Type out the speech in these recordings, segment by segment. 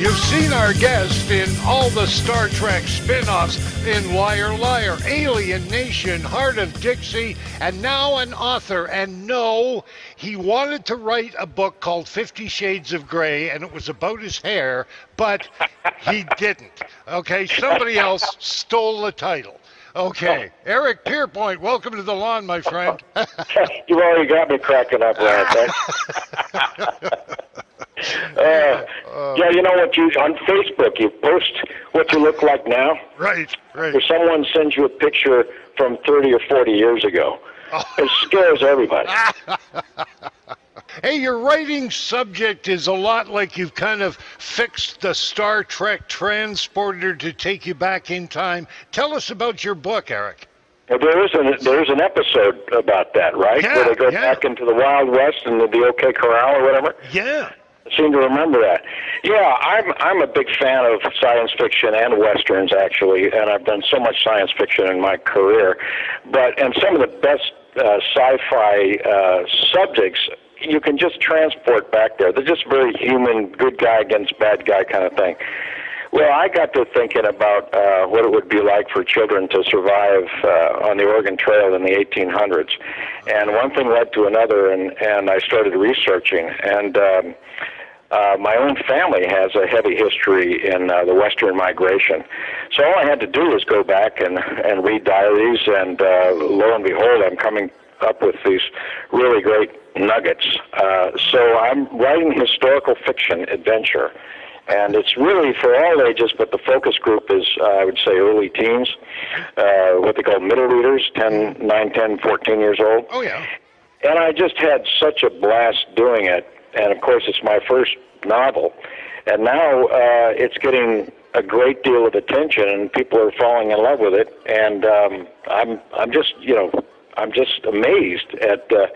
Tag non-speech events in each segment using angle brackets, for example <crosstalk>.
You've seen our guest in all the Star Trek spin offs in Liar Liar, Alien Nation, Hart of Dixie, and now an author. And no, he wanted to write a book called Fifty Shades of Grey, and it was about his hair, but he <laughs> didn't. Okay, somebody else stole the title. Okay, Eric Pierpoint, welcome to the lawn, my friend. <laughs> You've already got me cracking up, <laughs> Lance. Uh, yeah, you know what? You on Facebook, you post what you look like now. right, right. If someone sends you a picture from 30 or 40 years ago. It scares everybody. <laughs> Hey, your writing subject is a lot like you've kind of fixed the Star Trek transporter to take you back in time. Tell us about your book, Eric. Well, there is an there is an episode about that, right? Yeah, Where they go yeah. back into the Wild West and the, the OK Corral or whatever. Yeah. Seem to remember that. Yeah, I'm I'm a big fan of science fiction and westerns actually, and I've done so much science fiction in my career. But and some of the best uh, sci-fi uh, subjects you can just transport back there. They're just very human, good guy against bad guy kind of thing. Well, I got to thinking about uh, what it would be like for children to survive uh, on the Oregon Trail in the 1800s, and one thing led to another, and and I started researching, and um, uh, my own family has a heavy history in uh, the Western migration, so all I had to do was go back and and read diaries, and uh, lo and behold, I'm coming up with these really great nuggets. Uh, so I'm writing historical fiction adventure and it's really for all ages, but the focus group is, uh, I would say, early teens, uh, what they call middle readers, 10, 9, 10, 14 years old. Oh, yeah. And I just had such a blast doing it. And of course, it's my first novel. And now uh, it's getting a great deal of attention, and people are falling in love with it. And um, I'm, I'm just, you know, I'm just amazed at. Uh,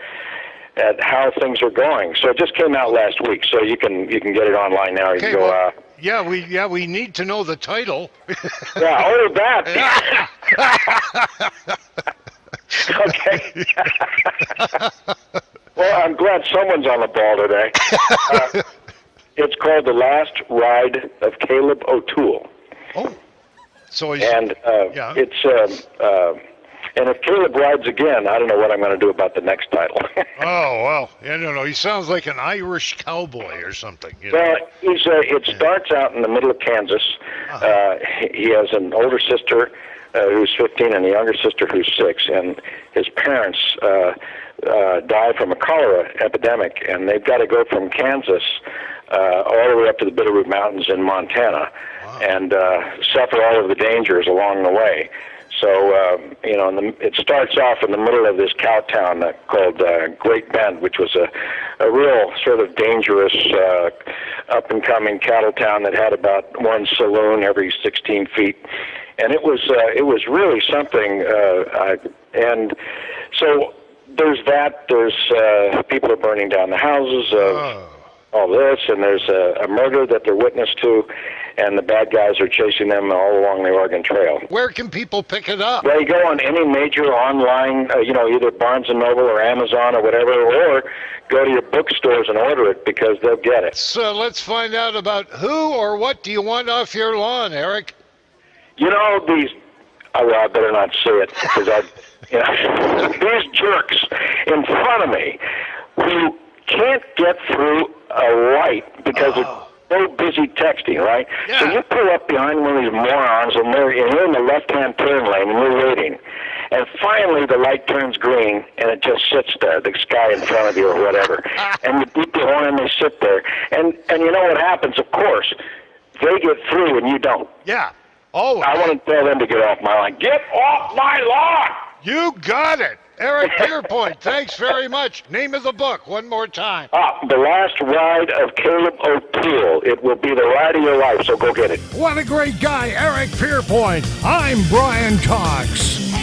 at how things are going. So it just came out last week, so you can you can get it online now. You Okay, can go. well, uh, yeah, we yeah we need to know the title. <laughs> yeah, oh that. <laughs> okay. <laughs> well, I'm glad someone's on the ball today. Uh, it's called The Last Ride of Caleb O'Toole, oh, so he's, and uh, Yeah. it's. Um, uh, and if Caleb rides again, I don't know what I'm going to do about the next title. <laughs> oh well, I don't know. he sounds like an Irish cowboy or something. You know? Well, he's uh, it starts out in the middle of Kansas. Uh, he he has an older sister uh, who's 15 and a younger sister who's six, and his parents uh, uh, die from a cholera epidemic, and they've got to go from Kansas uh, all the way up to the Bitterroot Mountains in Montana, and uh, suffer all of the dangers along the way. So um, you know, the, it starts off in the middle of this cow town uh, called uh, Great Bend, which was a a real sort of dangerous uh, up and coming cattle town that had about one saloon every 16 feet, and it was uh, it was really something. Uh, I, and so there's that. There's uh, people are burning down the houses of Oh. All this, and there's a, a murder that they're witness to, and the bad guys are chasing them all along the Oregon Trail. Where can people pick it up? You go on any major online, uh, you know, either Barnes and Noble or Amazon or whatever, or go to your bookstores and order it because they'll get it. So let's find out about who or what do you want off your lawn, Eric? You know these. Oh, well, I better not say it because I, you know, <laughs> these jerks in front of me who can't get through a light because Oh. they're so busy texting, right? Yeah. So you pull up behind one of these morons, and they're and you're in the left-hand turn lane, and you're waiting, and finally the light turns green, and it just sits there, the sky in front of you or whatever, <laughs> and you beat the horn, and they sit there, and and you know what happens? Of course, they get through, and you don't. Yeah. Oh, I want to tell them to get off my lawn. Get off my lawn! you got it. Eric Pierpoint, thanks very much. Name of the book, one more time. Ah, the last ride of Caleb O'Toole. It will be the ride of your life, so go get it. What a great guy, Eric Pierpoint. I'm Brian Cox.